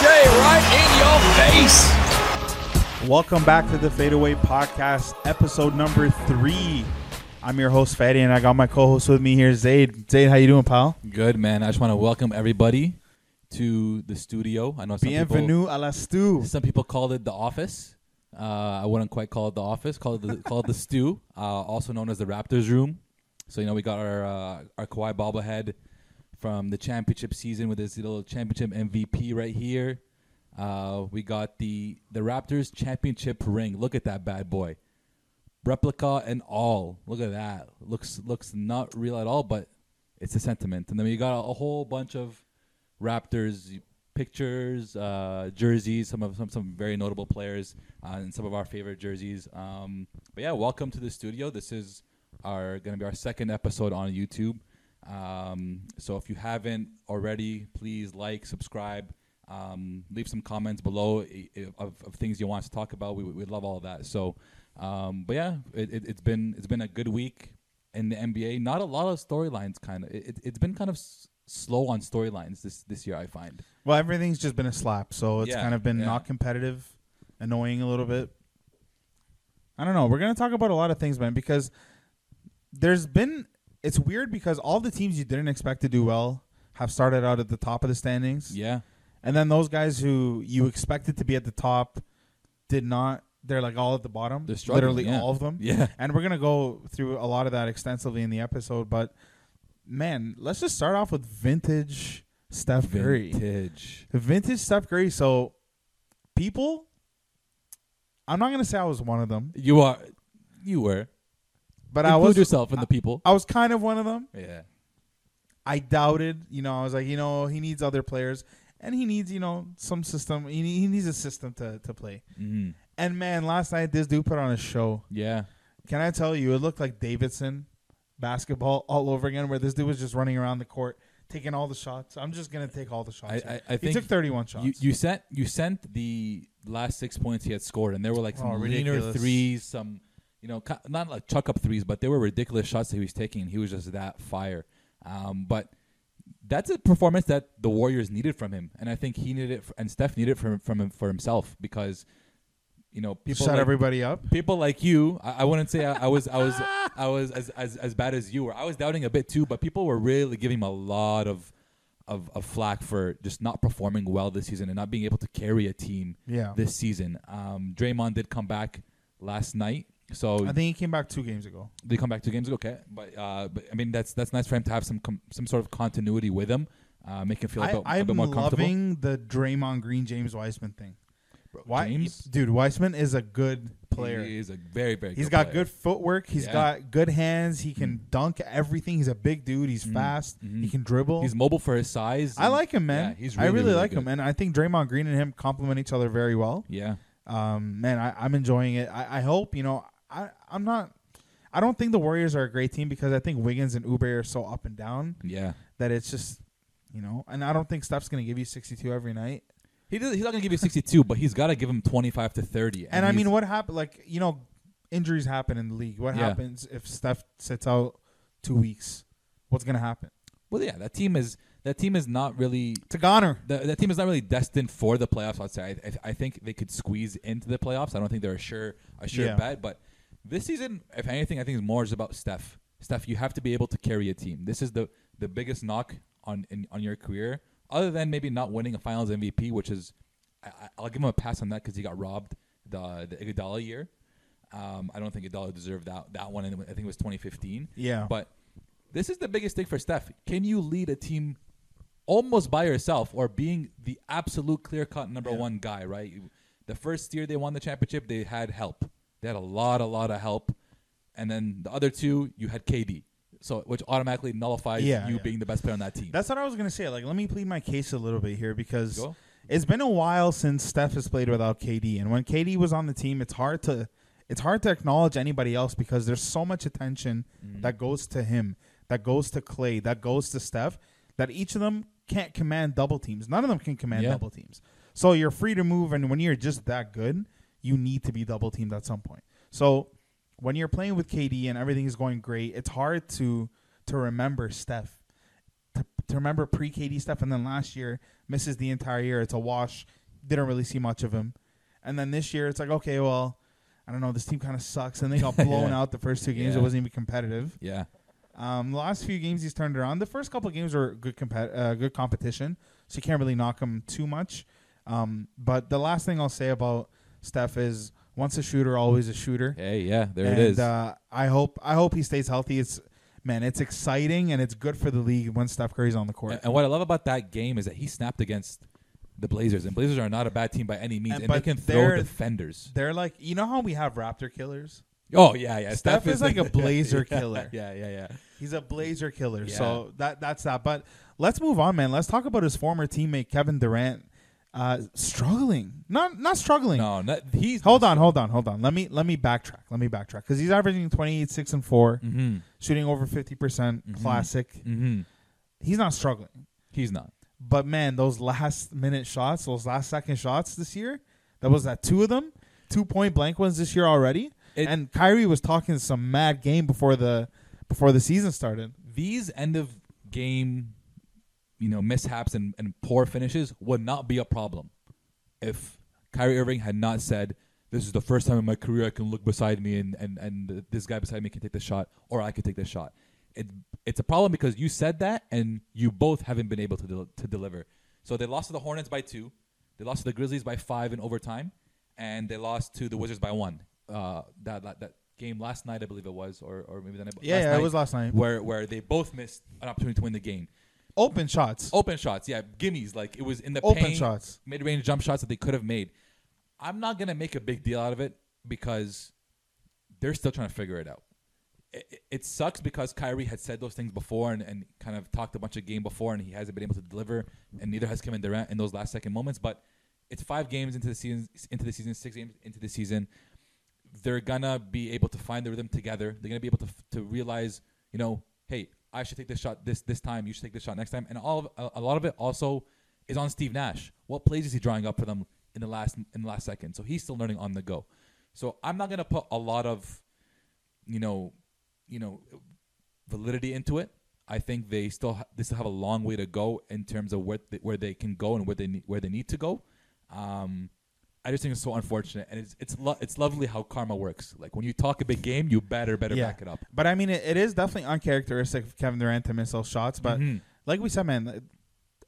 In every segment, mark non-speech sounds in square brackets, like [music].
J right in your face. Welcome back to the Fadeaway Podcast, episode number three. I'm your host Fatty, and I got my co-host with me here, Zaid. Zaid, how you doing, pal? Good man. I just want to welcome everybody to the studio. I know some Bienvenue à la stew. some people called it the office. Uh, I wouldn't quite call it the office. Call it the [laughs] call it the stew. Uh, also known as the Raptors room. So you know we got our uh, our Kawhi bobblehead from the championship season with his little championship MVP right here. Uh, we got the the Raptors championship ring. Look at that bad boy, replica and all. Look at that. Looks looks not real at all, but it's a sentiment. And then we got a, a whole bunch of Raptors pictures, uh, jerseys, some of some some very notable players, uh, and some of our favorite jerseys. Um, but yeah, welcome to the studio. This is our going to be our second episode on YouTube. Um, so if you haven't already, please like, subscribe, um, leave some comments below of, of things you want us to talk about. We we love all of that. So, um, but yeah, it, it, it's been it's been a good week in the NBA. Not a lot of storylines. Kind of, it, it, it's been kind of s- slow on storylines this this year. I find. Well, everything's just been a slap, so it's Yeah, kind of been yeah. not competitive, annoying a little bit. I don't know. We're gonna talk about a lot of things, man, because there's been. It's weird because all the teams you didn't expect to do well have started out at the top of the standings. Yeah. And then those guys who you expected to be at the top did not. They're like all at the bottom. They're struggling, Literally yeah. all of them. Yeah. [laughs] And we're gonna go through a lot of that extensively in the episode. But man, let's just start off with vintage Steph Curry. Vintage. Vintage Steph Curry. So people, I'm not gonna say I was one of them, You are. You were. But I Include was. yourself in the people. I was kind of one of them. Yeah. I doubted. You know, I was like, you know, he needs other players, and he needs, you know, some system. He, he needs a system to to play. hmm And man, last night this dude put on a show. Yeah. Can I tell you, it looked like Davidson basketball all over again, where this dude was just running around the court taking all the shots. I'm just gonna take all the shots. I, here. I, I he think took 31 shots. you, you sent you sent the last six points he had scored, and there were like some Oh, leaner threes, some you know, not like chuck up threes, but they were ridiculous shots that he was taking, he was just that fire. Um, but that's a performance that the Warriors needed from him, and I think he needed it, and Steph needed it from from him for himself because you know people shut like, everybody up. people like you I, I wouldn't say I, I was I was I was as, as as bad as you were. I was doubting a bit too, but people were really giving him a lot of of, of flack for just not performing well this season and not being able to carry a team Yeah, this season. Um, Draymond did come back last night, so I think he came back two games ago. they come back two games ago. Okay, but uh, but I mean that's that's nice for him to have some com- some sort of continuity with him, uh, make him feel like bit, a I'm bit more comfortable. loving the Draymond Green James Wiseman thing. Bro, Why, James, dude? Wiseman is a good player. he is a very very. He's good got player. good footwork. He's Yeah. got good hands. He can Mm. dunk everything. He's a big dude. He's Mm. fast. Mhm. He can dribble. He's mobile for his size. I like him, man. Yeah, he's I really, really, really like good. him, and I think Draymond Green and him complement each other very well. Yeah. Um, man, I, I'm enjoying it. I, I hope you know. I'm not. I don't think the Warriors are a great team because I think Wiggins and Oubre are so up and down Yeah. that it's just, you know. And I don't think Steph's gonna give you 62 every night. He does, he's not gonna give you 62, but he's got to give him 25 to 30. And, I mean, what happened? Like you know, injuries happen in the league. What Yeah. happens if Steph sits out two weeks? What's gonna happen? well, yeah, that team is that team is not really a goner. that, that team is not really destined for the playoffs. I'd say. I, I, I think they could squeeze into the playoffs. I don't think they're a sure a sure Yeah. bet, but this season, if anything, I think is more is about Steph. Steph, you have to be able to carry a team. This is the the biggest knock on in, on your career, other than maybe not winning a Finals MVP, which is I, I- I'll give him a pass on that because he got robbed the the Iguodala year. Um, I don't think Iguodala deserved that that one. And I think it was 2015. Yeah. But this is the biggest thing for Steph. Can you lead a team almost by yourself or being the absolute clear cut number Yeah. one guy, right? The first year they won the championship, they had help. They had a lot, a lot of help. And then the other two, you had KD. So which automatically nullifies Yeah, you yeah. being the best player on that team. That's what I was gonna say. Like, let me plead my case a little bit here because Go. it's been a while since Steph has played without KD, and when KD was on the team, it's hard to it's hard to acknowledge anybody else because there's so much attention Mm. that goes to him, that goes to Clay, that goes to Steph, that each of them can't command double teams. None of them can command Yeah. double teams. So you're free to move, and when you're just that good, you need to be double teamed at some point. So when you're playing with KD and everything is going great, it's hard to to remember Steph. To, to remember pre KD stuff, and then last year misses the entire year. It's a wash. Didn't really see much of him, and then this year it's like okay, well, I don't know. This team kind of sucks, and they got [laughs] blown Yeah. out the first two games. It wasn't even competitive. Yeah. Um, the last few games he's turned around. The first couple of games were good compet- uh, good competition, so you can't really knock him too much. Um, but the last thing I'll say about Steph is once a shooter, always a shooter. Hey, yeah, there and, it is. Uh, I hope I hope he stays healthy. It's man, it's exciting and it's good for the league when Steph Curry's on the court. and, and what I love about that game is that he snapped against the Blazers, and Blazers are not a bad team by any means, And- and, they can throw defenders. They're like you know how we have Raptor killers. Oh yeah, yeah. Steph is like a [laughs] Blazer killer. Yeah, yeah, yeah. He's a Blazer killer. Yeah. So that that's that. But let's move on, man. Let's talk about his former teammate Kevin Durant uh, struggling. Not not struggling. No, not, he's Hold on, hold on, hold on. Let me let me backtrack. Let me backtrack because he's averaging 28, six and 4 Mm-hmm. shooting over fifty percent. Mhm. Classic. Mm-hmm. He's not struggling. He's not. But man, those last minute shots, those last second shots this year, that was that two of them, two point blank ones this year already. It- and Kyrie was talking some mad game before the before the season started. These end of game, you know, mishaps and, and poor finishes would not be a problem if Kyrie Irving had not said, "This is the first time in my career I can look beside me and and and this guy beside me can take the shot, or I can take the shot." It it's a problem because you said that and you both haven't been able to del- to deliver. So they lost to the Hornets by two, they lost to the Grizzlies by five in overtime, and they lost to the Wizards by one. Uh, that that, that game last night, I believe it was, or or maybe the night. Yeah, yeah, night, it was last night. where where they both missed an opportunity to win the game. Open shots. Open shots, yeah, gimmies. Like it was in the Open paint, shots. mid range jump shots that they could have made. I'm not gonna make a big deal out of it because they're still trying to figure it out. It, it- it sucks because Kyrie had said those things before and, and kind of talked a bunch of game before, and he hasn't been able to deliver, and neither has Kevin Durant in those last second moments. But it's five games into the season, into the season, six games into the season. They're gonna be able to find the rhythm together. They're gonna be able to to realize, you know, hey, I should take this shot this this time. You should take this shot next time. And all of, a, a lot of it also is on Steve Nash. What plays is he drawing up for them in the last in the last second? So he's still learning on the go. So I'm not gonna put a lot of, you know, you know, validity into it. I think they still ha- they still have a long way to go in terms of where they, where they can go and where they need, where they need to go. Um, I just think it's so unfortunate, and it's it's lo- it's lovely how karma works. Like when you talk a big game, you better better Yeah. back it up. But I mean, it, it is definitely uncharacteristic of Kevin Durant to miss those shots. But Mhm. like we said, man,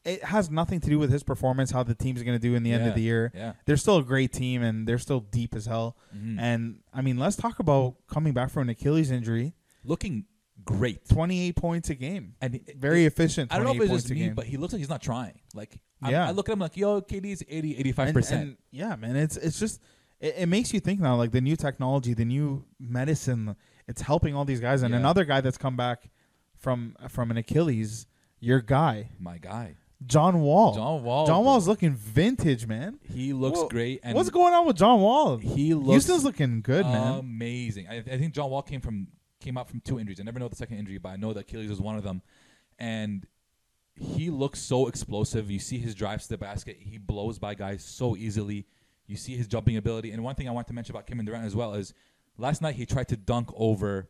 it- has nothing to do with his performance, how the team's going to do in the end Yeah, of the year. yeah. They're still a great team, and they're still deep as hell. Mhm. And I mean, let's talk about coming back from an Achilles injury. looking great. 28 points a game. And it- Very efficient. I don't know if it's just me, game. but he looks like he's not trying. Like, Yeah. I look at him like, yo, KD's 80, 85%. and yeah, man, it's it's just it, it makes you think now, like the new technology, the new medicine, it's helping all these guys. And Yeah. another guy that's come back from from an Achilles, your guy, My guy, John Wall. John Wall. John bro. Wall's looking vintage, man. He looks Wha- great. And What's going on with John Wall? He looks Houston's looking good, man. Amazing. I, I think John Wall came from came out from two injuries. I never know the second injury, but I know that Achilles was one of them. And he looks so explosive. You see his drives to the basket. He blows by guys so easily. You see his jumping ability. And one thing I want to mention about Kevin Durant as well is last night he tried to dunk over,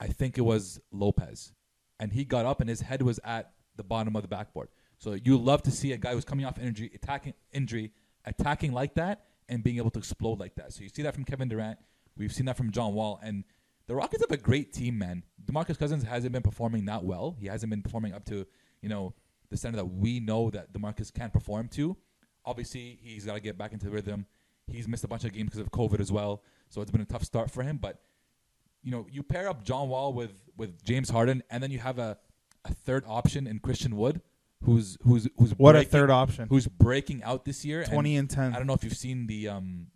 I think it was Lopez, and he got up and his head was at the bottom of the backboard. So you love to see a guy who's coming off injury, attacking injury, attacking like that, and being able to explode like that. So you see that from Kevin Durant. We've seen that from John Wall, and the Rockets have a great team, man. Demarcus Cousins hasn't been performing that well. He hasn't been performing up to you know the standard that we know that Demarcus can perform to. Obviously, he's got to get back into the rhythm. He's missed a bunch of games because of COVID as well, so it's been a tough start for him. But you know, you pair up John Wall with with James Harden, and then you have a, a third option in Christian Wood, who's who's who's What a third option. who's breaking out this year. 20 and 10. I don't know if you've seen the um.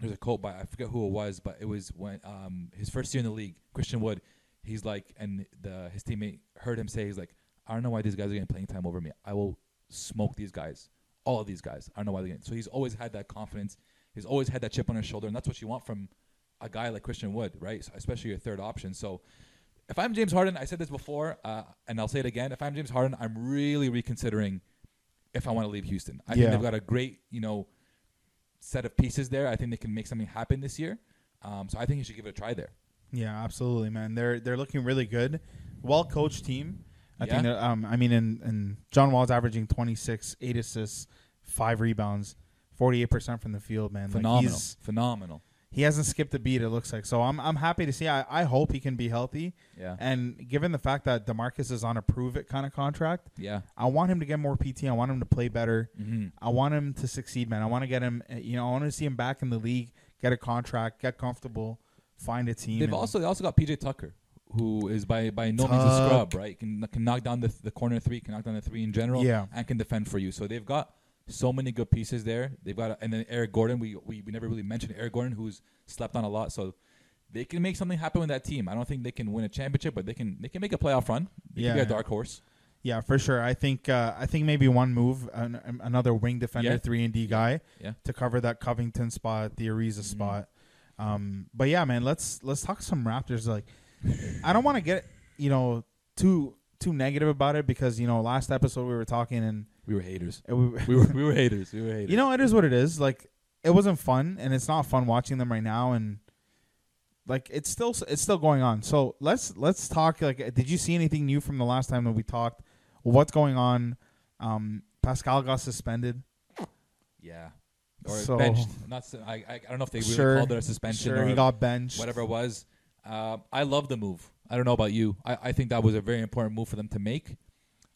There's a quote by I forget who it was, but it was when um his first year in the league, Christian Wood. He's like, and the his teammate heard him say, he's like, I don't know why these guys are getting playing time over me. I will smoke these guys, all of these guys. I don't know why they're getting. So he's always had that confidence. He's always had that chip on his shoulder, and that's what you want from a guy like Christian Wood, right? So especially your third option. So if I'm James Harden, I said this before, uh, and I'll say it again. If I'm James Harden, I'm really reconsidering if I want to leave Houston. I Yeah. think they've got a great, you know, set of pieces there. I think they can make something happen this year. Um, so I think you should give it a try there. Yeah, absolutely, man. They're they're looking really good. Well coached team. I Yeah? think that, um I mean in and John Wall's averaging 26, 8 assists, 5 rebounds, 48% from the field, man. Like, Phenomenal. he's- Phenomenal. He hasn't skipped a beat it looks like. So I'm I'm happy to see. I, I hope he can be healthy. Yeah. And given the fact that DeMarcus is on a prove it kind of contract, Yeah. I want him to get more PT. I want him to play better. hmm I want him to succeed, man. I want to get him. uh, You know, I want to see him back in the league, get a contract, get comfortable, find a team. They've also they also got PJ Tucker, who is by by no means a scrub, right? Can can knock down the the corner three, can knock down the three in general, Yeah. and can defend for you. So they've got so many good pieces there. They've got and then Eric Gordon. We we, we never really mentioned Eric Gordon, who's slept on a lot. So they can make something happen with that team. I don't think they can win a championship, but they can they can make a playoff run. They can be Yeah. a dark horse. Yeah, for sure. I think uh, I think maybe one move, an, an- another wing defender, Yeah. three and D guy Yeah. to cover that Covington spot, the Ariza Mhm. spot. Um, but yeah, man, let's let's talk some Raptors. Like, I don't want to get you know too too negative about it because you know last episode we were talking and We were haters. we, [laughs] We were we [laughs] were haters. We were haters. you know it is what it is. Like it wasn't fun and it's not fun watching them right now and like it's still it's still going on. So let's let's talk. Like, did you see anything new from the last time that we talked? What's going on? Um, Pascal got suspended. yeah. Or So- benched. Not. I I don't know if they really Sure. called it a suspension Sure, or he got benched. whatever it was. Uh, I love the move. I don't know about you. I, I think that was a very important move for them to make.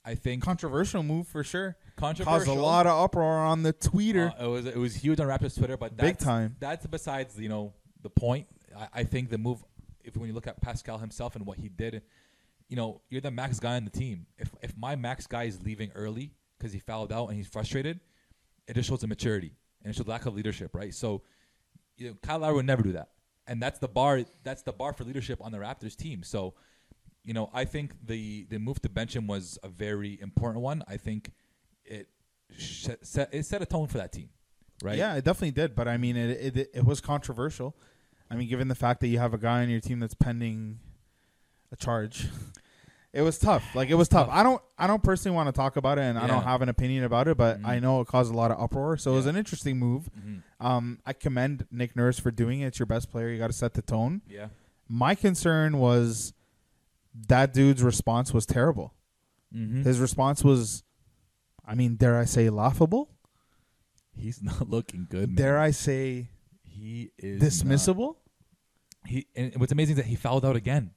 I think Controversial move for sure. controversial. Caused a lot of uproar on the Twitter. Uh, it was it was huge on Raptors Twitter, but Big that's, time. That's besides you know the point. I, I think the move, if when you look at Pascal himself and what he did, you know you're the max guy on the team. If if my max guy is leaving early because he fouled out and he's frustrated, it just shows immaturity and it shows lack of leadership, right? So, you know, Kyle Lowry would never do that, and that's the bar. That's the bar for leadership on the Raptors team. So, you know, I think the the move to bench him was a very important one. I think it sh- set it set a tone for that team, right? Yeah, it definitely did. But I mean, it, it it was controversial. I mean, given the fact that you have a guy on your team that's pending a charge, [laughs] it was tough. Like it was tough. I don't I don't personally want to talk about it, and I don't have an opinion about it. But Mhm. I know it caused a lot of uproar. So it was an interesting move. Mhm. Um, I commend Nick Nurse for doing it. It's your best player. You got to set the tone. Yeah. My concern was that dude's response was terrible. Mm-hmm. His response was, I mean, dare I say, laughable? He's not [laughs] looking good. Man. Dare I say, he is dismissible? not- He and what's amazing is that he fouled out again.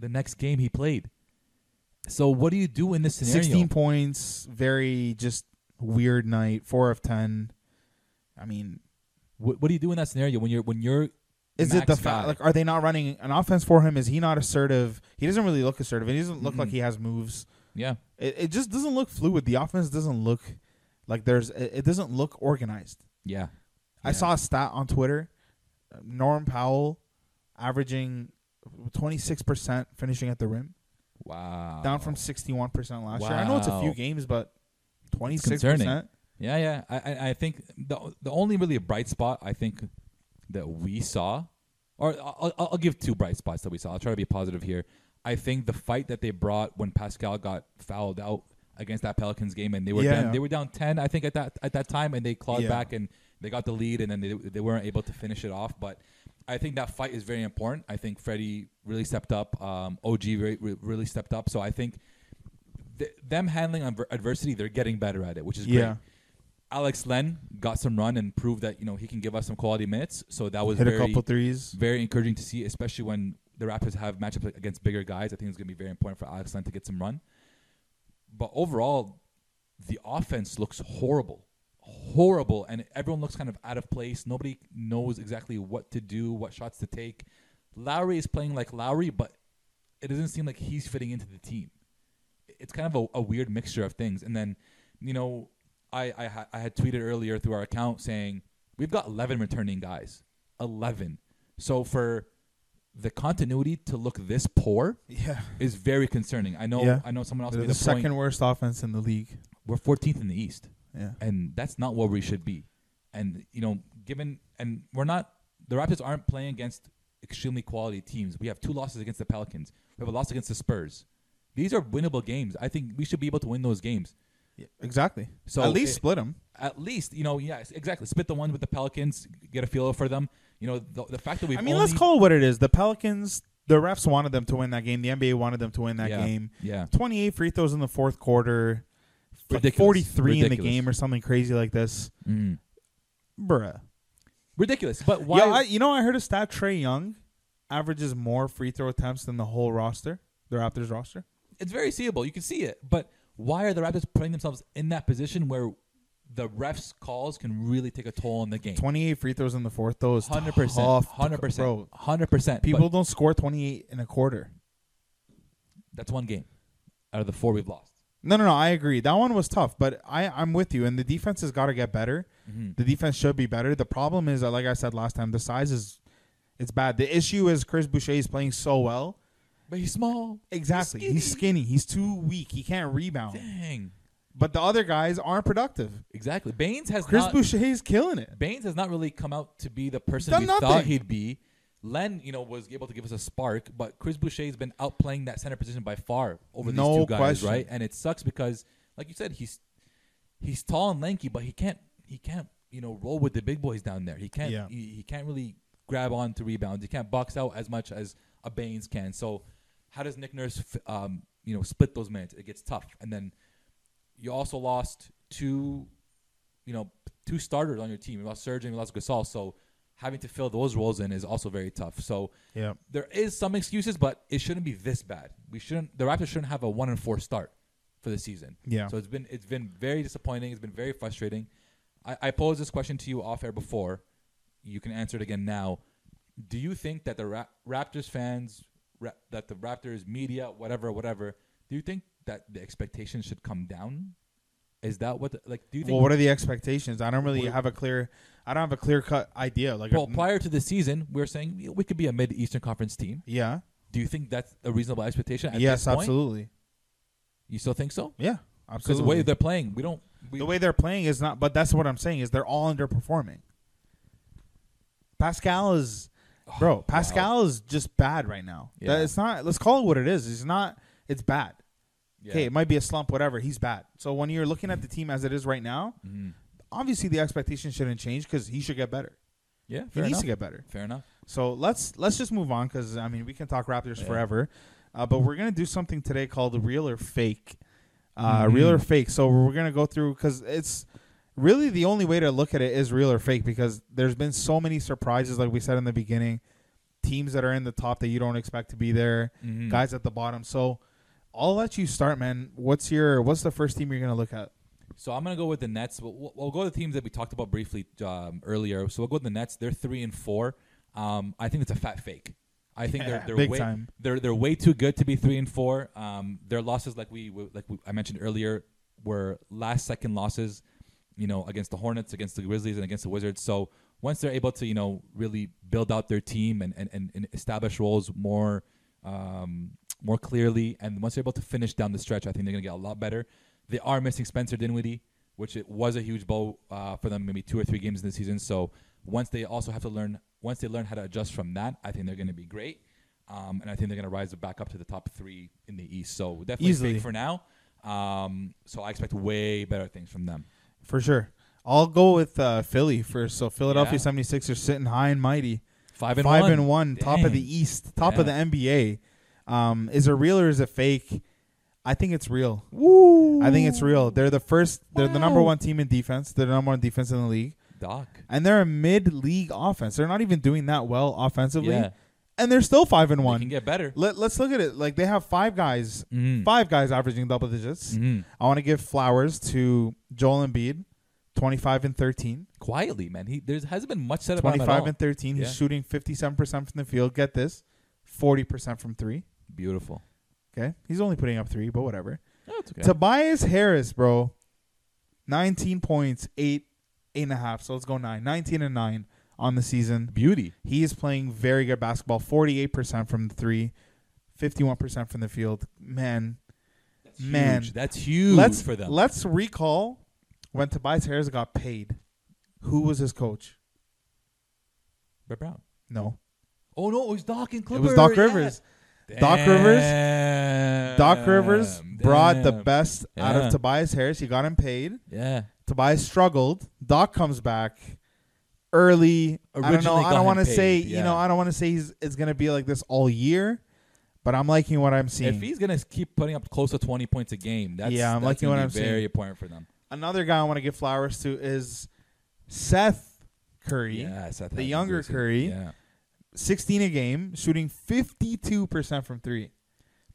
The next game he played. So what do you do in this scenario? 16 points, very just weird night, 4 of 10. I mean, What, what do you do in that scenario when you're when you're is it the fact like are they not running an offense for him? Is he not assertive? He doesn't really look assertive. He doesn't look Mhm. like he has moves. yeah It, it just doesn't look fluid. The offense doesn't look like there's it, it doesn't look organized. yeah I Yeah. saw a stat on Twitter. Norm Powell averaging 26% finishing at the rim, wow down from 61% last year. I know it's a few Wow. games, but 26%. concerning. Yeah, yeah. I, I, I think the the only really bright spot I think that we saw, or I'll, I'll give two bright spots that we saw. I'll try to be positive here. I think the fight that they brought when Pascal got fouled out against that Pelicans game, and they were Yeah, down, yeah. they were down ten, I think at that at that time, and they clawed Yeah. back and they got the lead, and then they they weren't able to finish it off. But I think that fight is very important. I think Freddie really stepped up. Um, OG re- really stepped up. So I think th- them handling adversity, they're getting better at it, which is great. Alex Len got some run and proved that you know he can give us some quality minutes. So that was Hit very a couple threes. very encouraging to see, especially when the Raptors have matchups against bigger guys. I think it's going to be very important for Alex Len to get some run. But overall, the offense looks horrible, horrible, and everyone looks kind of out of place. Nobody knows exactly what to do, what shots to take. Lowry is playing like Lowry, but it doesn't seem like he's fitting into the team. It's kind of a, a weird mixture of things. And then, you know, I I, ha- I had tweeted earlier through our account saying we've got 11 returning guys, 11. So for the continuity to look this poor Yeah. is very concerning. I know Yeah. I know someone else They're made the the point. second worst offense in the league. We're 14th in the East Yeah. and that's not where we should be. And you know, given and we're not the Raptors aren't playing against extremely quality teams. We have two losses against the Pelicans. We have a loss against the Spurs. These are winnable games. I think we should be able to win those games. Yeah. Exactly. So at least it- split them. At least, you know, yes, exactly. Split the ones with the Pelicans, get a feel for them. You know, the, the fact that we've I mean, let's call it what it is. The Pelicans the refs wanted them to win that game. The NBA wanted them to win that Yeah. game. Yeah. 28 free throws in the fourth quarter. Ridiculous. 43 in the game or something crazy like this. Mm. Bruh. Ridiculous. But why? Yeah, I, you know, I heard a stat Trae Young averages more free throw attempts than the whole roster, the Raptors roster. it's very seeable. You can see it. But why are the Raptors putting themselves in that position where the refs' calls can really take a toll on the game? 28 free throws in the fourth, though, is Hundred percent. tough, Hundred Bro, percent. Hundred percent. People don't score 28 in a quarter. That's one game out of the four we've lost. No, no, no. I agree. That one was tough, but I, I'm with you. And the defense has got to get better. Mhm. The defense should be better. The problem is, that, like I said last time, the size is it's bad. The issue is Chris Boucher is playing so well. But he's small. Exactly. He's He's skinny. He's too weak. He can't rebound. Dang. But the other guys aren't productive. Exactly. Baynes has Chris not. Boucher is killing it. Baynes has not really come out to be the person we nothing. thought he'd be. Len, you know, was able to give us a spark, but Chris Boucher has been outplaying that center position by far over these No two guys, question. right? And it sucks because, like you said, he's he's tall and lanky, but he can't he can't you know roll with the big boys down there. He can't Yeah. he, he can't really grab on to rebounds. He can't box out as much as a Baynes can. So how does Nick Nurse f- um, you know split those minutes? It gets tough, and then you also lost two you know, two starters on your team. You lost Serge and you lost Gasol, so having to fill those roles in is also very tough. So Yeah. there is some excuses, but it shouldn't be this bad. We shouldn't. The Raptors shouldn't have a one and four start for the season. Yeah. So it's been it's been very disappointing. It's been very frustrating. I, I posed this question to you off air before. You can answer it again now. Do you think that the Ra- Raptors fans, that the Raptors media, whatever, whatever, do you think that the expectations should come down? Is that what the, like? Do you think Well, what are the expectations? I don't really have a clear. I don't have a clear cut idea. Like, Well, a- prior to the season, we were saying we could be a mid Eastern Conference team. yeah, Do you think that's a reasonable expectation? At yes, this point? absolutely, You still think so? yeah, Because absolutely. the way they're playing, we don't. We, the way they're playing is not. But that's what I'm saying is they're all underperforming. Pascal is, bro. wow. Pascal is just bad right now. Yeah. That- it's not. Let's call it what it is. It's not. It's bad. yeah. Okay, it might be a slump, whatever. He's bad. So when you're looking at the team as it is right now, Mhm. obviously the expectation shouldn't change because he should get better. yeah, He needs enough. to get better. fair enough. So let's let's just move on because I mean we can talk Raptors Yeah. forever, uh, but we're gonna do something today called real or fake, uh, Mhm. real or fake. So we're gonna go through because it's really the only way to look at it is real or fake because there's been so many surprises, like we said in the beginning, teams that are in the top that you don't expect to be there, Mhm. guys at the bottom. So I'll let you start, man. What's your what's the first team you're gonna look at? So I'm gonna go with the Nets. We'll, we'll- go to the teams that we talked about briefly um, earlier. So we'll go with the Nets. They're three and four. Um, I think it's a fat fake. I think Yeah, they're [laughs] they're big way, time. They're they're way too good to be three and four. Um, their losses, like we like we, I mentioned earlier, were last second losses. You know, against the Hornets, against the Grizzlies, and against the Wizards. So once they're able to, you know, really build out their team and and, and, establish roles more um, more clearly, and once they're able to finish down the stretch, I think they're gonna get a lot better. They are missing Spencer Dinwiddie, which it was a huge blow uh, for them, maybe two or three games in the season. So once they also have to learn, once they learn how to adjust from that, I think they're going to be great, um, and I think they're going to rise back up to the top three in the East. So definitely Easily. for now. Um, so I expect way better things from them. For sure. I'll go with uh, Philly first. So Philadelphia Yeah. 76ers sitting high and mighty. Five and five one. and one, top of the East, top of the NBA. Um, is it real or is it fake? I think it's real. Woo! I think it's real. They're the first. They're the number one team in defense. They're the number one defense in the league, Doc. and they're a mid-league offense. They're not even doing that well offensively, Yeah, and they're still five and they one. can get better. Let, let's look at it. Like they have five guys, Mhm. five guys averaging double digits. Mhm. I want to give flowers to Joel Embiid, twenty-five and thirteen. Quietly, man. He there hasn't been much said about him 25 and 13. He's shooting 57% from the field. Get this 40% from three. Beautiful. Okay. He's only putting up three, but whatever. It's okay. Tobias Harris, bro. 19 points, eight, eight and a half. So let's go nine. 19 and nine on the season. Beauty. He is playing very good basketball. 48% from the three, 51% from the field. Man, Man. Huge. That's huge let's for them. let's recall when Tobias Harris got paid. Who was his coach? Brett Brown. No. Oh no, it was Doc and It was Doc yeah. Rivers. Doc Rivers- Damn. Doc Rivers brought the Damn. best out of Tobias Harris. He got him paid. Yeah. Tobias struggled. Doc comes back, early. I don't know. I don't want to say yeah. you know. I don't want to say he's it's gonna be like this all year, but I'm liking what I'm seeing. If he's gonna keep putting up close to twenty points a game, that's Yeah, I'm that's liking what I'm very seeing. important for them. Another guy I want to give flowers to is Seth Curry. Yeah, Seth the younger. Curry. Yeah, 16 a game, shooting 52% from three.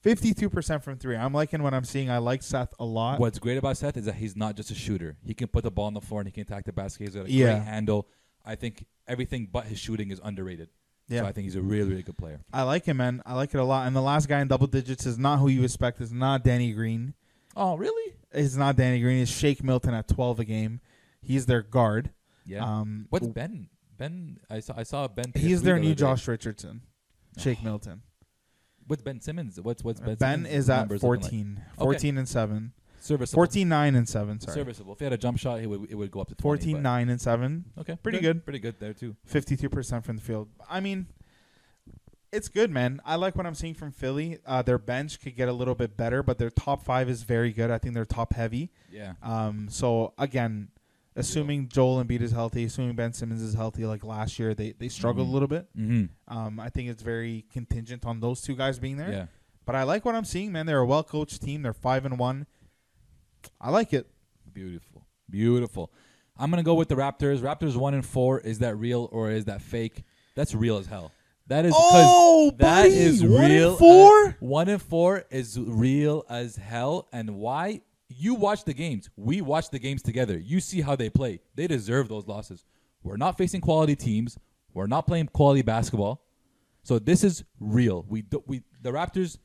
52% from three. I'm liking what I'm seeing. I like Seth a lot. What's great about Seth is that he's not just a shooter. He can put the ball on the floor and he can attack the basket. He's got a Yeah. great handle. I think everything but his shooting is underrated. Yeah. So I think he's a really, really good player. I like him, man. I like it a lot. And the last guy in double digits is not who you expect. It's not Danny Green. Oh, really? It's not Danny Green. It's Shake Milton at 12 a game. He's their guard. Yeah. Um, What's Ben? Ben, I saw. I saw Ben. He's their the new day. Josh Richardson. [sighs] Shake Milton. What's Ben Simmons? What's what's Ben? Ben Simmons' is at 14. like? 14 and 7. Serviceable. 14 9 and 7, sorry. Serviceable. If he had a jump shot, he would it would go up to 20, 14 but- 9 and 7. Okay, Pretty good. Pretty good there too. 52% from the field. I mean, it's good, man. I like what I'm seeing from Philly. Uh, their bench could get a little bit better, but their top five is very good. I think they're top heavy. Yeah. Um, so again, assuming Joel Embiid is healthy, assuming Ben Simmons is healthy, like last year, they they struggled Mhm. a little bit. Mm-hmm. Um, I think it's very contingent on those two guys being there. Yeah. But I like what I'm seeing, man. They're a well coached team. They're five and one. I like it. Beautiful. Beautiful. I'm gonna go with the Raptors. Raptors one and four. Is that real or is that fake? That's real as hell. That is Oh, that buddy, is one and real. four? uh, one and four is real as hell. And why? You watch the games. We watch the games together. You see how they play. They deserve those losses. We're not facing quality teams. We're not playing quality basketball. So this is real. We do, we the Raptors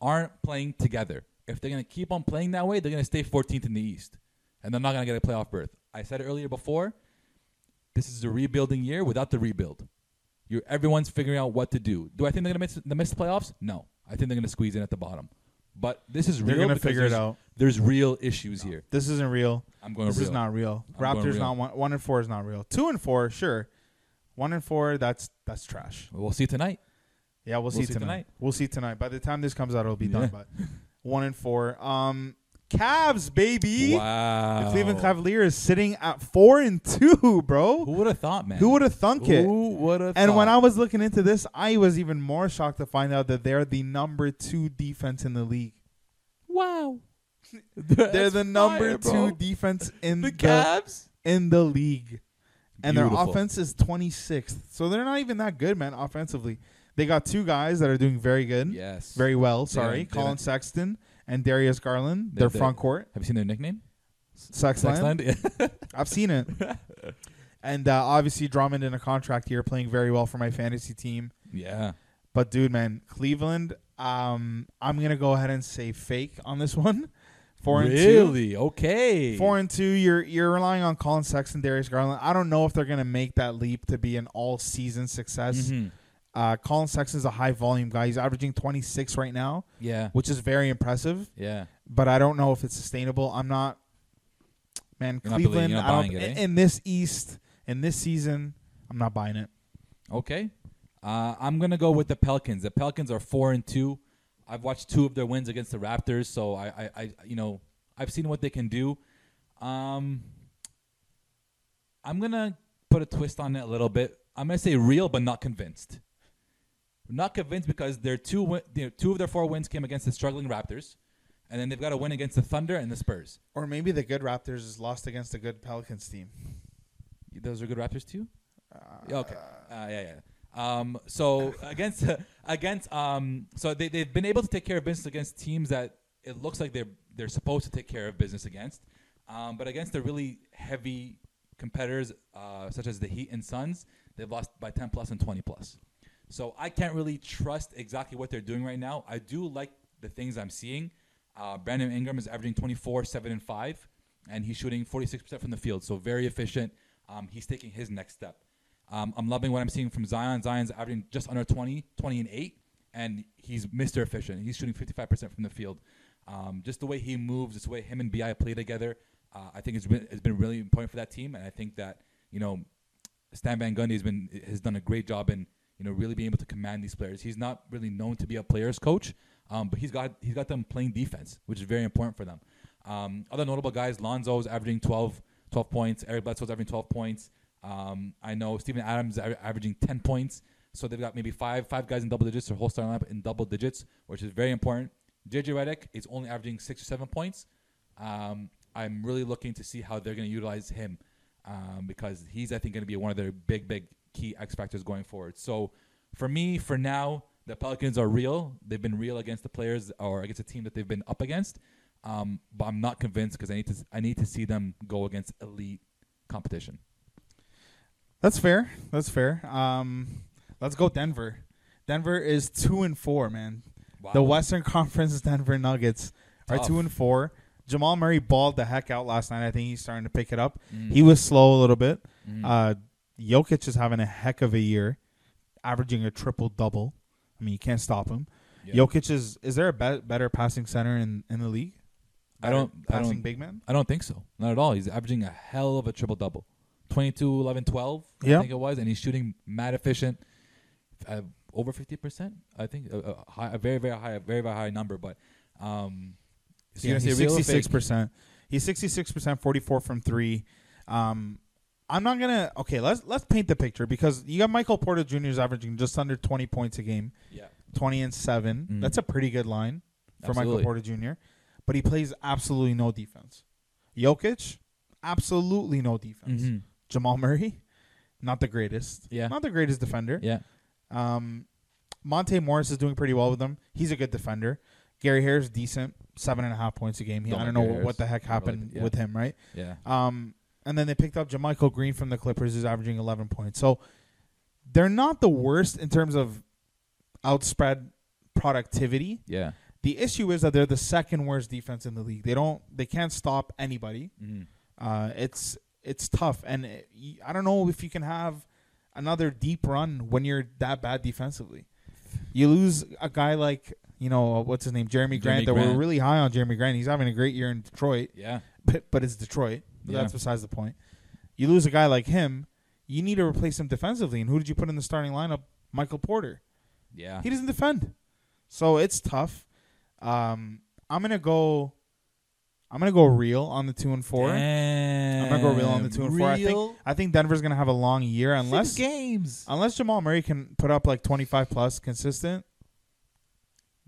aren't playing together. If they're gonna keep on playing that way, they're gonna stay 14th in the East, and they're not gonna get a playoff berth. I said it earlier before. This is a rebuilding year without the rebuild. You're everyone's figuring out what to do. Do I think they're gonna miss the miss playoffs? No, I think they're gonna squeeze in at the bottom. But this is They're real. gonna because figure it there's- out. There's real issues here. This isn't real. I'm going this real. is not real. I'm going Raptors real. not one, one and four is not real. Two and four, sure. One and four, that's that's trash. We'll see tonight. Yeah, we'll, see, tonight. tonight. We'll see tonight. By the time this comes out, it'll be done. Yeah. But [laughs] one and four. Um, Cavs, baby. Wow. The Cleveland Cavaliers sitting at four and two, bro. Who would have thought, man? Who would have thunk it? Who would have? And when I was looking into this, I was even more shocked to find out that they're the number two defense in the league. wow, [laughs] they're the number two defense in The the, Cavs. in the league, and their offense is 26th. So they're not even that good, man. Offensively, they got two guys that are doing very good, Yes. very well. They Sorry, don't- they Colin don't- Sexton and Darius Garland. They- Their they- front court, Have you seen their nickname? Sexland. Sexland. [laughs] I've seen it. [laughs] and uh, obviously Drummond in a contract year, playing very well for my fantasy team. yeah. But dude, man, Cleveland. Um, I'm gonna go ahead and say fake on this [laughs] one. Four and two. really? Okay. Four and two. You're you're relying on Colin Sexton, Darius Garland. I don't know if they're gonna make that leap to be an all season success. Mhm. Uh, Colin Sexton's a high volume guy. He's averaging 26 right now, Yeah. which is very impressive. Yeah. But I don't know if it's sustainable. I'm not. Man, You're not Cleveland. you're not I don't, it, eh? in this East, in this season, I'm not buying it. Okay. Uh, I'm gonna go with the Pelicans. The Pelicans are four and two. I've watched two of their wins against the Raptors, so I, I, I you know, I've seen what they can do. Um, I'm gonna put a twist on it a little bit. I'm gonna say real, but not convinced. Not convinced because their two, win- you know, two of their four wins came against the struggling Raptors, and then they've got a win against the Thunder and the Spurs. Or maybe the good Raptors is lost against the good Pelicans team. Those are good Raptors too. Yeah, okay. Uh, yeah, yeah. Um, so [laughs] against [laughs] against um, so they they've been able to take care of business against teams that it looks like they're they're supposed to take care of business against, um, but against the really heavy competitors uh, such as the Heat and Suns, they've lost by ten plus and twenty plus. So I can't really trust exactly what they're doing right now. I do like the things I'm seeing. Uh, Brandon Ingram is averaging 24, 7, and 5, and he's shooting 46% from the field. So very efficient. Um, he's taking his next step. Um, I'm loving what I'm seeing from Zion. Zion's averaging just under 20, 20 and 8, and he's Mr. Efficient. He's shooting 55% from the field. Um, just the way he moves, just the way him and Bi play together, uh, I think it's been it's been really important for that team. And I think that you know Stan Van Gundy has been has done a great job in you know really being able to command these players. He's not really known to be a players coach, um, but he's got he's got them playing defense, which is very important for them. Um, other notable guys, Lonzo's averaging 12, 12 points. Eric Bledsoe's averaging 12 points. Um, I know Steven Adams is averaging 10 points, so they've got maybe five five guys in double digits, their whole starting lineup in double digits, which is very important. JJ Redick is only averaging six or seven points. Um, I'm really looking to see how they're going to utilize him um, because he's, I think, going to be one of their big, big key X factors going forward. So for me, for now, the Pelicans are real. They've been real against the players or against a team that they've been up against. Um, but I'm not convinced because I need to I need to see them go against elite competition. That's fair. That's fair. Um, let's go Denver. Denver is two and four, man. The Western [laughs] Conference Denver Nuggets are two and four. Jamal Murray balled the heck out last night. I think he's starting to pick it up. Mm. He was slow a little bit. Mm. Uh, Jokic is having a heck of a year, averaging a triple double. I mean, you can't stop him. Yeah. Jokic is is there a be- better passing center in, in the league? I don't- Better I don't- passing big man. I don't think so. Not at all. He's averaging a hell of a triple double. 22, 11, 12, I think it was. And he's shooting mad efficient. Uh, over 50%, I think. A, a, high, a very, very high, a very, very high number. But um, so Yeah, he's say 66%. He's sixty six percent, forty four from three. Um, I'm not gonna. Okay, let's let's paint the picture because you got Michael Porter Jr. is averaging just under twenty points a game, Yeah. twenty and 7 Mhm. That's a pretty good line for Absolutely. Michael Porter Jr. But he plays absolutely no defense. Jokic, absolutely no defense. Mhm. Jamal Murray, not the greatest. Yeah. not the greatest defender. Yeah. Um, Monte Morris is doing pretty well with them. He's a good defender. Gary Harris decent, seven and a half points a game. He, Don't I don't know Gary what, what the heck I like happened it, yeah. with him, right? Yeah. Um, and then they picked up JaMychal Green from the Clippers, who's averaging eleven points. So they're not the worst in terms of outspread productivity. Yeah. The issue is that they're the second worst defense in the league. They don't, they can't stop anybody. Mhm. Uh, it's it's tough, and it, y- I don't know if you can have another deep run when you're that bad defensively. You lose a guy like you know what's his name, Jerami Grant. Jerami that we're really high on Jerami Grant. He's having a great year in Detroit, Yeah. but but it's Detroit. Yeah. That's besides the point. You lose a guy like him, you need to replace him defensively. And who did you put in the starting lineup? Michael Porter. Yeah. He doesn't defend, so it's tough. Um, I'm gonna go. I'm gonna go real on the two and four. I'm gonna go real on the two and four. I think I think Denver's gonna have a long year unless Six games. unless Jamal Murray can put up like 25 plus consistent.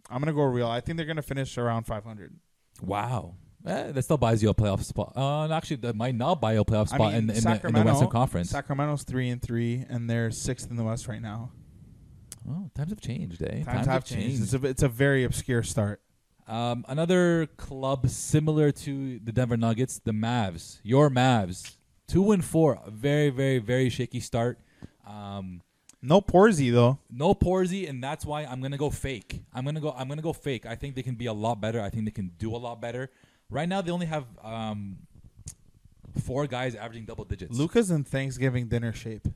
I'm gonna go real. I think they're gonna finish around 500. Wow. Eh, that still buys you a playoff spot. Uh, actually, that might not buy you a playoff I spot mean, in, in, the, in the Sacramento- Western Conference. Sacramento's three and three, and they're sixth in the West right now. oh, times have changed, eh? Times, have changed. It's a it's a very obscure start. Um, another club similar to the Denver Nuggets, the Mavs. Your Mavs, two and four. A very, very, very shaky start. Um, No Porzy though. no Porzy, and that's why I'm gonna go fake. I'm gonna go. I'm gonna go fake. I think they can be a lot better. I think they can do a lot better. Right now, they only have um, four guys averaging double digits. Luka's in Thanksgiving dinner shape.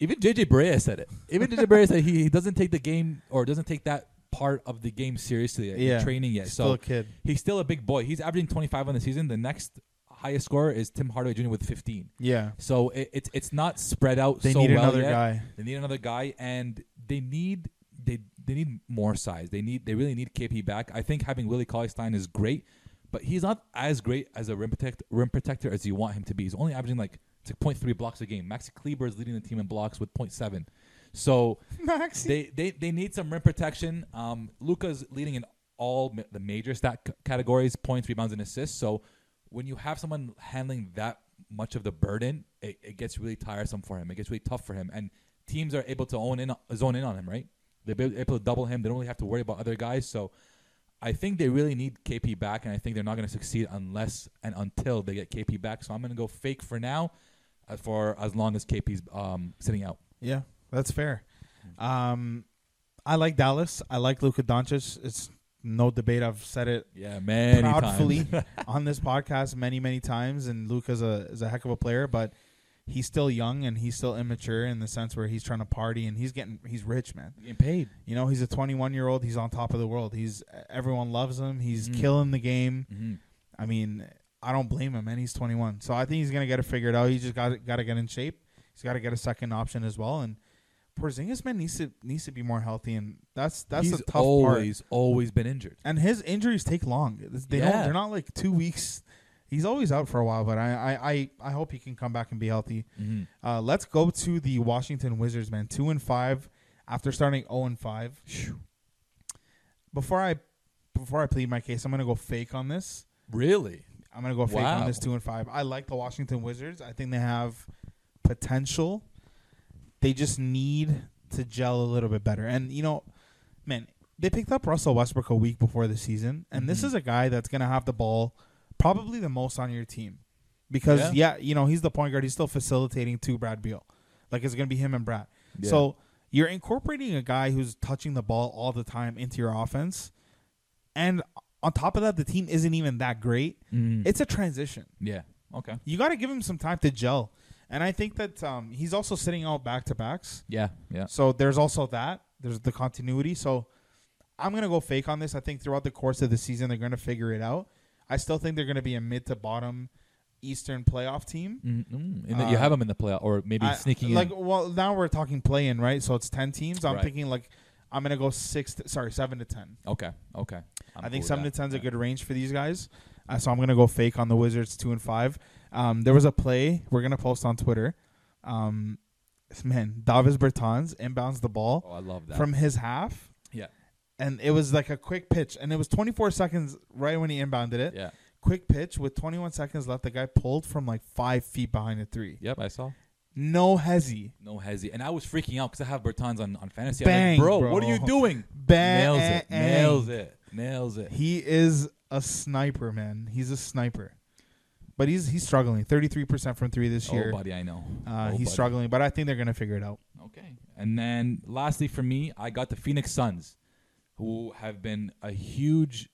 Even JJ Barea said it. Even JJ Barea said he, he doesn't take the game or doesn't take that part of the game seriously in Yeah. training yet. Still so a kid. he's still a big boy. He's averaging 25 on the season. The next highest scorer is Tim Hardaway Jr. with 15. Yeah. So it, it's it's not spread out They so need well another yet. guy. They need another guy, and they need they they need more size. They need they really need KP back. I think having Willie Cauley Stein is great, but he's not as great as a rim protect rim protector as you want him to be. He's only averaging like it's like 0.3 blocks a game. Maxi Kleber is leading the team in blocks with 0.7. So [laughs] Maxi. they, they they need some rim protection. Um, Luka's leading in all ma- the major stat c- categories: points, rebounds, and assists. So when you have someone handling that much of the burden, it, it gets really tiresome for him. It gets really tough for him, and teams are able to own in zone in on him. Right? They're able able to double him. They don't really have to worry about other guys. So I think they really need KP back, and I think they're not going to succeed unless and until they get KP back. So I'm going to go fake for now, uh, for as long as KP's um, sitting out. Yeah, that's fair. Um, I like Dallas. I like Luka Doncic. It's no debate. I've said it Yeah, many times. [laughs] on this podcast many, many times. And Luka's a is a heck of a player, but he's still young and he's still immature in the sense where he's trying to party and he's getting he's rich, man. Getting paid. You know, he's a 21 year old. He's on top of the world. He's everyone loves him. He's Mhm. killing the game. Mm-hmm. I mean, I don't blame him, man. He's 21, so I think he's gonna get it figured out. He just got got to get in shape. He's got to get a second option as well. And Porzingis man needs to needs to be more healthy, and that's that's He's the tough part. always, always been injured. And his injuries take long. They Yeah. don't. They're not like two weeks. He's always out for a while, but I I, I, I hope he can come back and be healthy. Mm-hmm. Uh, let's go to the Washington Wizards, man. Two and five after starting zero and five. Before I before I plead my case, I'm gonna go fake on this. Really? I'm gonna go fake Wow. on this two and five. I like the Washington Wizards. I think they have potential. They just need to gel a little bit better. And you know, man, they picked up Russell Westbrook a week before the season, and this Mhm. is a guy that's gonna have the ball probably the most on your team. Because Yeah. yeah, you know, he's the point guard. He's still facilitating to Brad Beal. Like it's gonna be him and Brad. Yeah. So you're incorporating a guy who's touching the ball all the time into your offense, and on top of that, the team isn't even that great. Mm. It's a transition. yeah. Okay. You got to give him some time to gel, and I think that um, he's also sitting out back to backs. Yeah. Yeah. So there's also that. There's the continuity. So I'm gonna go fake on this. I think throughout the course of the season, they're gonna figure it out. I still think they're gonna be a mid to bottom Eastern playoff team. Mm-hmm. And that you Uh, have them in the playoff, or maybe I- sneaking like in. well now we're talking play in right so it's 10 teams i'm Right. thinking like i'm gonna go six to, sorry seven to 10 Okay. Okay. I'm i think cool seven to 10 is a good range for these guys uh, so i'm gonna go fake on the wizards two and five um, there was a play we're gonna post on twitter um, man davis bertans inbounds the ball Oh, I love that. from his half yeah. And it was like a quick pitch and it was 24 seconds right when he inbounded it Yeah. quick pitch with 21 seconds left the guy pulled from like five feet behind the three Yep. I saw. no hezzy No hezzy. And I was freaking out because I have Bertans on, on fantasy. Bang, I'm like, bro, bro. what are you doing? Bang, Nails it. Nails it. Nails it. He is a sniper, man. He's a sniper. But he's he's struggling. Thirty three percent from three this year. Oh, buddy, I know. uh, Oh, he's buddy. struggling, but I think they're gonna figure it out. Okay. And then lastly for me, I got the Phoenix Suns, who have been a huge,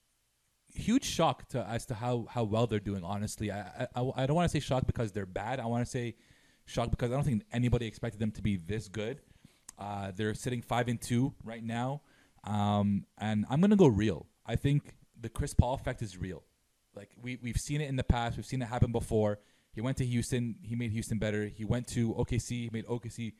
huge shock to as to how how well they're doing. Honestly, I I, I don't want to say shock because they're bad. I want to say shock because I don't think anybody expected them to be this good. Uh, they're sitting five and two right now, um, and I'm gonna go real. I think the Chris Paul effect is real. Like we we've seen it in the past. We've seen it happen before. He went to Houston. He made Houston better. He went to OKC. He made OKC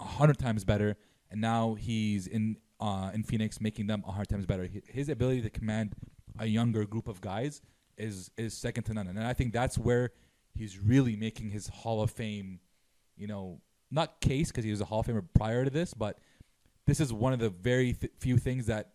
a hundred times better. And now he's in uh, in Phoenix, making them a hard times better. His ability to command a younger group of guys is is second to none. And I think that's where he's really making his Hall of Fame, you know, not case because he was a Hall of Famer prior to this, but this is one of the very th- few things that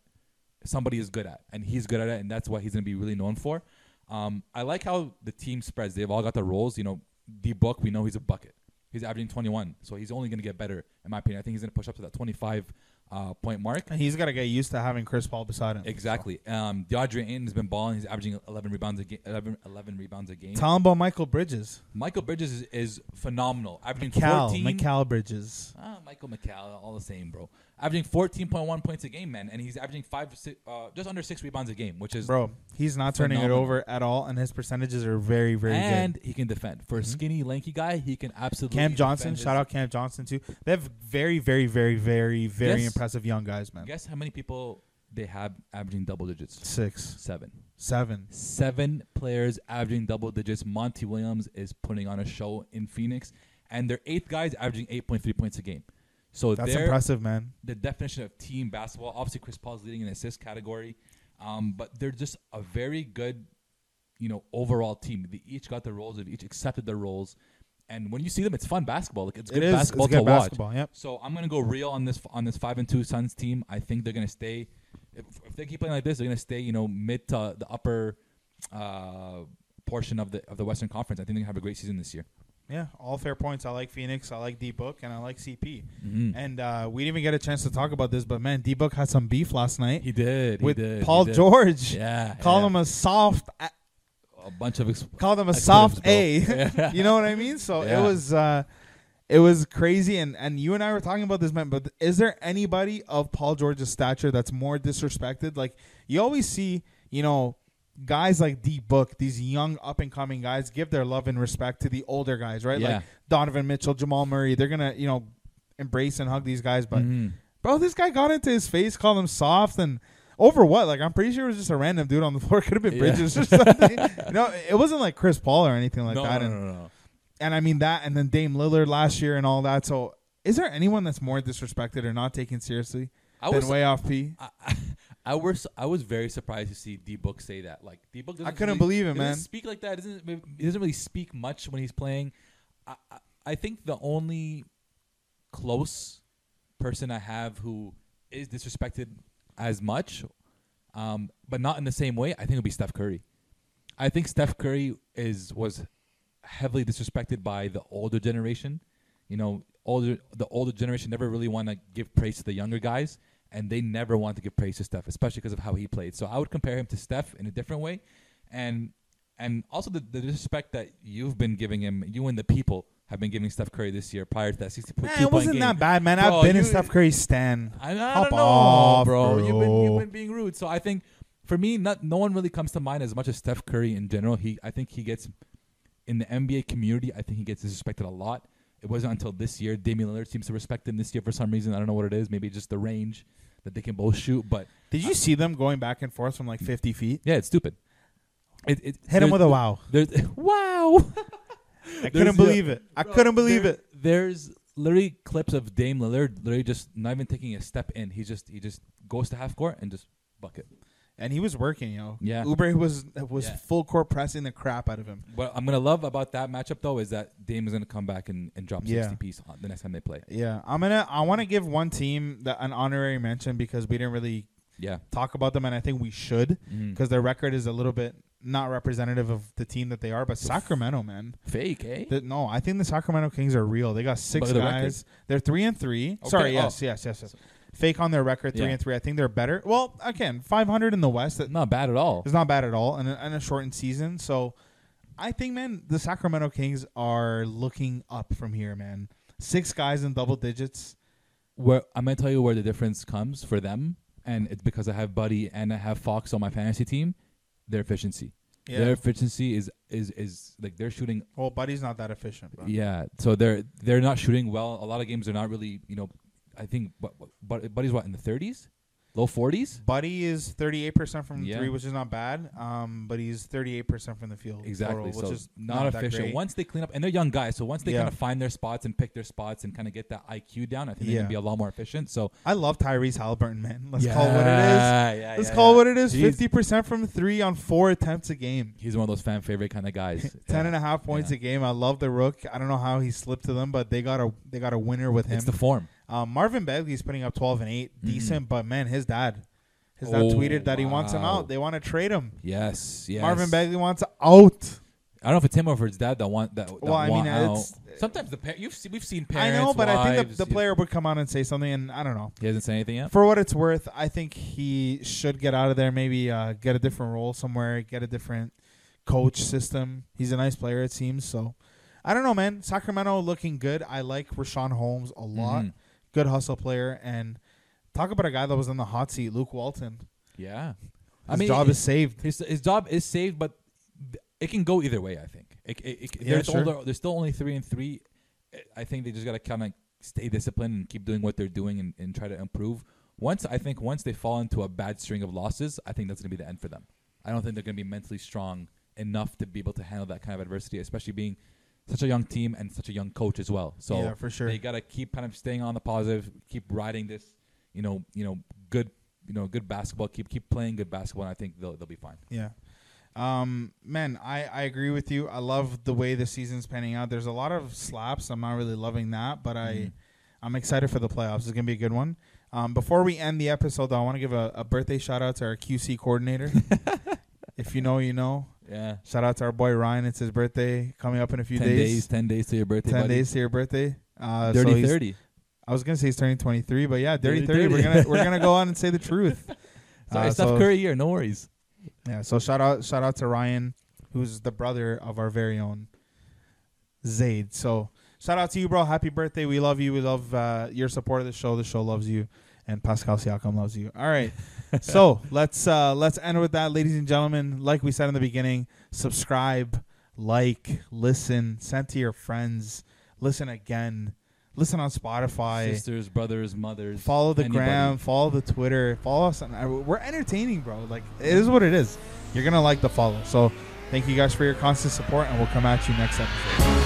somebody is good at, and he's good at it, and that's what he's going to be really known for. Um, I like how the team spreads. They've all got their roles. You know, D Book, we know he's a bucket. He's averaging 21, so he's only going to get better, in my opinion. I think he's going to push up to that 25 uh, point mark. And he's got to get used to having Chris Paul beside him. Exactly. Um, DeAndre Ayton has been balling. He's averaging 11 rebounds a game. 11, 11 rebounds a game. Tell him about Mikal Bridges. Mikal Bridges is, is phenomenal. Averaging Cal, 14. Cal Bridges. Ah, Michael McCall, all the same, bro. Averaging 14.1 points a game, man, and he's averaging five, six, uh, just under six rebounds a game, which is Bro, he's not turning it over at all, and his percentages are very, very and good. And he can defend. For a skinny, lanky guy, he can absolutely. Cam Johnson, shout out Cam Johnson too. They have very, very, very, very, very Guess- impressive young guys, man. Guess how many people they have averaging double digits? Six, Seven. seven. Seven players averaging double digits. Monty Williams is putting on a show in Phoenix, and their eighth guys averaging 8.3 points a game. So That's impressive, man. the definition of team basketball. Obviously, Chris Paul's leading in assist category, um, but they're just a very good, you know, overall team. They each got their roles. They've each accepted their roles, and when you see them, it's fun basketball. Like it's good is. basketball it's good to watch. basketball. Yep. So I'm gonna go real on this on this five and two Suns team. I think they're gonna stay. If, if they keep playing like this, they're gonna stay. You know, mid to the upper uh, portion of the of the Western Conference. I think they're gonna have a great season this year. Yeah, all fair points. I like Phoenix. I like D Book, and I like CP. Mhm. And uh, we didn't even get a chance to talk about this, but man, D Book had some beef last night He did. He with did, Paul did. George. Yeah. Called yeah. him a soft, a- a bunch of ex- called him a soft. A. [laughs] Yeah. [laughs] you know what I mean? So Yeah. it was, uh, it was crazy. And and you and I were talking about this, man. But is there anybody of Paul George's stature that's more disrespected? Like you always see, you know. Guys like D Book, these young up and coming guys, give their love and respect to the older guys, right? Yeah. Like Donovan Mitchell, Jamal Murray. They're gonna, you know, embrace and hug these guys. But Mhm. bro, this guy got into his face, called him soft, and over what? Like I'm pretty sure it was just a random dude on the [laughs] floor. Could have been Yeah. Bridges or something. [laughs] no, it wasn't like Chris Paul or anything like no, that. no, and, no, no, no. and I mean that, and then Dame Lillard last year and all that. So, is there anyone that's more disrespected or not taken seriously I than was way off P? I, I was I was very surprised to see D Book say that. Like D Book, I couldn't believe it, man. Speak like that. Doesn't he doesn't really speak much when he's playing. I, I I think the only close person I have who is disrespected as much, um, but not in the same way. I think it'll be Steph Curry. I think Steph Curry is was heavily disrespected by the older generation. You know, older the older generation never really want to give praise to the younger guys, and they never want to give praise to Steph, especially because of how he played. So I would compare him to Steph in a different way, and and also the, the disrespect that you've been giving him, you and the people have been giving Steph Curry this year prior to that 60 point Man, it wasn't game. that bad, man. Bro, I've been you- in Steph Curry's stand. I, I Hop don't know, off, bro. You've been you've been being rude. So I think for me, not no one really comes to mind as much as Steph Curry in general. He I think he gets in the NBA community. I think he gets disrespected a lot. It wasn't until this year Damian Lillard seems to respect him this year for some reason. I don't know what it is. Maybe just the range that they can both shoot. But Did you see them going back and forth from like 50 feet? yeah, it's stupid. It, it, Hit him with a wow. There's [laughs] wow. I couldn't believe it. I Bro, couldn't believe there- it. There's literally clips of Dame Lillard literally just not even taking a step in. He just he just goes to half court and just bucket. And he was working, you know. Yeah. Oubre was was Yeah. full court pressing the crap out of him. What I'm gonna love about that matchup though is that Dame is gonna come back and, and drop Yeah. 60 piece on the next time they play. Yeah, I'm gonna. I want to give one team that an honorary mention because we didn't really Yeah, talk about them, and I think we should because their record is a little bit not representative of the team that they are. But Sacramento, man, fake, eh? The- no, I think the Sacramento Kings are real. They got six Look at the guys. They're three and three. Okay, Sorry, oh. yes, yes, yes, yes. Fake on their record, three Yeah. and three. I think they're better. Well, again, 500 in the West. That Not bad at all. is not bad at all, and a, and a shortened season. So, I think, man, the Sacramento Kings are looking up from here, man. Six guys in double digits. Where I'm gonna tell you where the difference comes for them, and it's because I have Buddy and I have Fox on my fantasy team. Their efficiency, their efficiency is is is like they're shooting. Well, Buddy's not that efficient. But. Yeah, so they're they're not shooting well. A lot of games they're not really. You know, I think but, but Buddy's what in the 30s, low 40s. Buddy is 38% from Yeah. three, which is not bad. Um, but he's 38% from the field. Exactly. total, which so is not, that efficient. great. Once they clean up, and they're young guys, so once they Yeah. kind of find their spots and pick their spots and kind of get that IQ down, I think they Yeah. can be a lot more efficient. So I love Tyrese Halliburton, man. Let's call it what it is. Yeah, Let's yeah, call it yeah. what it is. He's- 50% from three on four attempts a game. He's one of those fan favorite kind of guys. [laughs] Ten and a half points Yeah. a game. I love the rook. I don't know how he slipped to them, but they got a they got a winner with him. It's the form. Um, Marvin Bagley's putting up twelve and 8 Mhm. decent, but man, his dad, his dad Oh, tweeted that he wants him out. They want to trade him. Yes, yes. Marvin Bagley wants out. I don't know if it's him or if it's dad that want that. that Well, I mean, out. it's- sometimes the par- you've seen, we've seen parents. I know, but I think the, the player would come out and say something, and I don't know. He hasn't said anything yet. For what it's worth, I think he should get out of there. Maybe uh, get a different role somewhere. Get a different coach system. He's a nice player, it seems. So I don't know, man. Sacramento looking good. I like Richaun Holmes a lot. Mhm. Good hustle player, and talk about a guy that was in the hot seat, Luke Walton. Yeah, His job is saved. his his job is saved, but it can go either way. I think. It, it, it, Yeah, they're, sure. still only three and three. I think they just gotta kind of stay disciplined and keep doing what they're doing and, and try to improve. Once I think once they fall into a bad string of losses, I think that's gonna be the end for them. I don't think they're gonna be mentally strong enough to be able to handle that kind of adversity, especially being such a young team and such a young coach as well. So yeah, for sure. they gotta keep kind of staying on the positive, keep riding this, you know, you know, good, you know, good basketball. Keep keep playing good basketball, and I think they'll they'll be fine. Yeah. Um, man, I, I agree with you. I love the way the season's panning out. There's a lot of slaps. I'm not really loving that, but I Mhm. I'm excited for the playoffs. It's gonna be a good one. Um, before we end the episode, though, I want to give a, a birthday shout out to our QC coordinator. [laughs] if you know, you know. Yeah, Shout out to our boy Ryan. It's his birthday coming up in a few ten days. days, ten days to your birthday. Ten buddy. days to your birthday. Uh, so Dirty he's- thirty. I was gonna say he's turning 23, but yeah, dirty, Dirty 30. We're 30. gonna we're gonna go [laughs] on and say the truth. Sorry, Uh, Steph so- Curry here. No worries. Yeah, so shout out shout out to Ryan, who's the brother of our very own Zaid. So shout out to you, bro. Happy birthday. We love you. We love uh, your support of the show. The show loves you. And Pascal Siakam loves you. All right. [laughs] so let's uh let's end with that, ladies and gentlemen. Like we said in the beginning, subscribe, like, listen, send to your friends, listen again, listen on Spotify. Sisters, brothers, mothers. Follow the anybody. gram, follow the Twitter, follow us. On, uh, we're entertaining, bro. Like it is what it is. You're gonna like the follow. So thank you guys for your constant support, and we'll come at you next episode.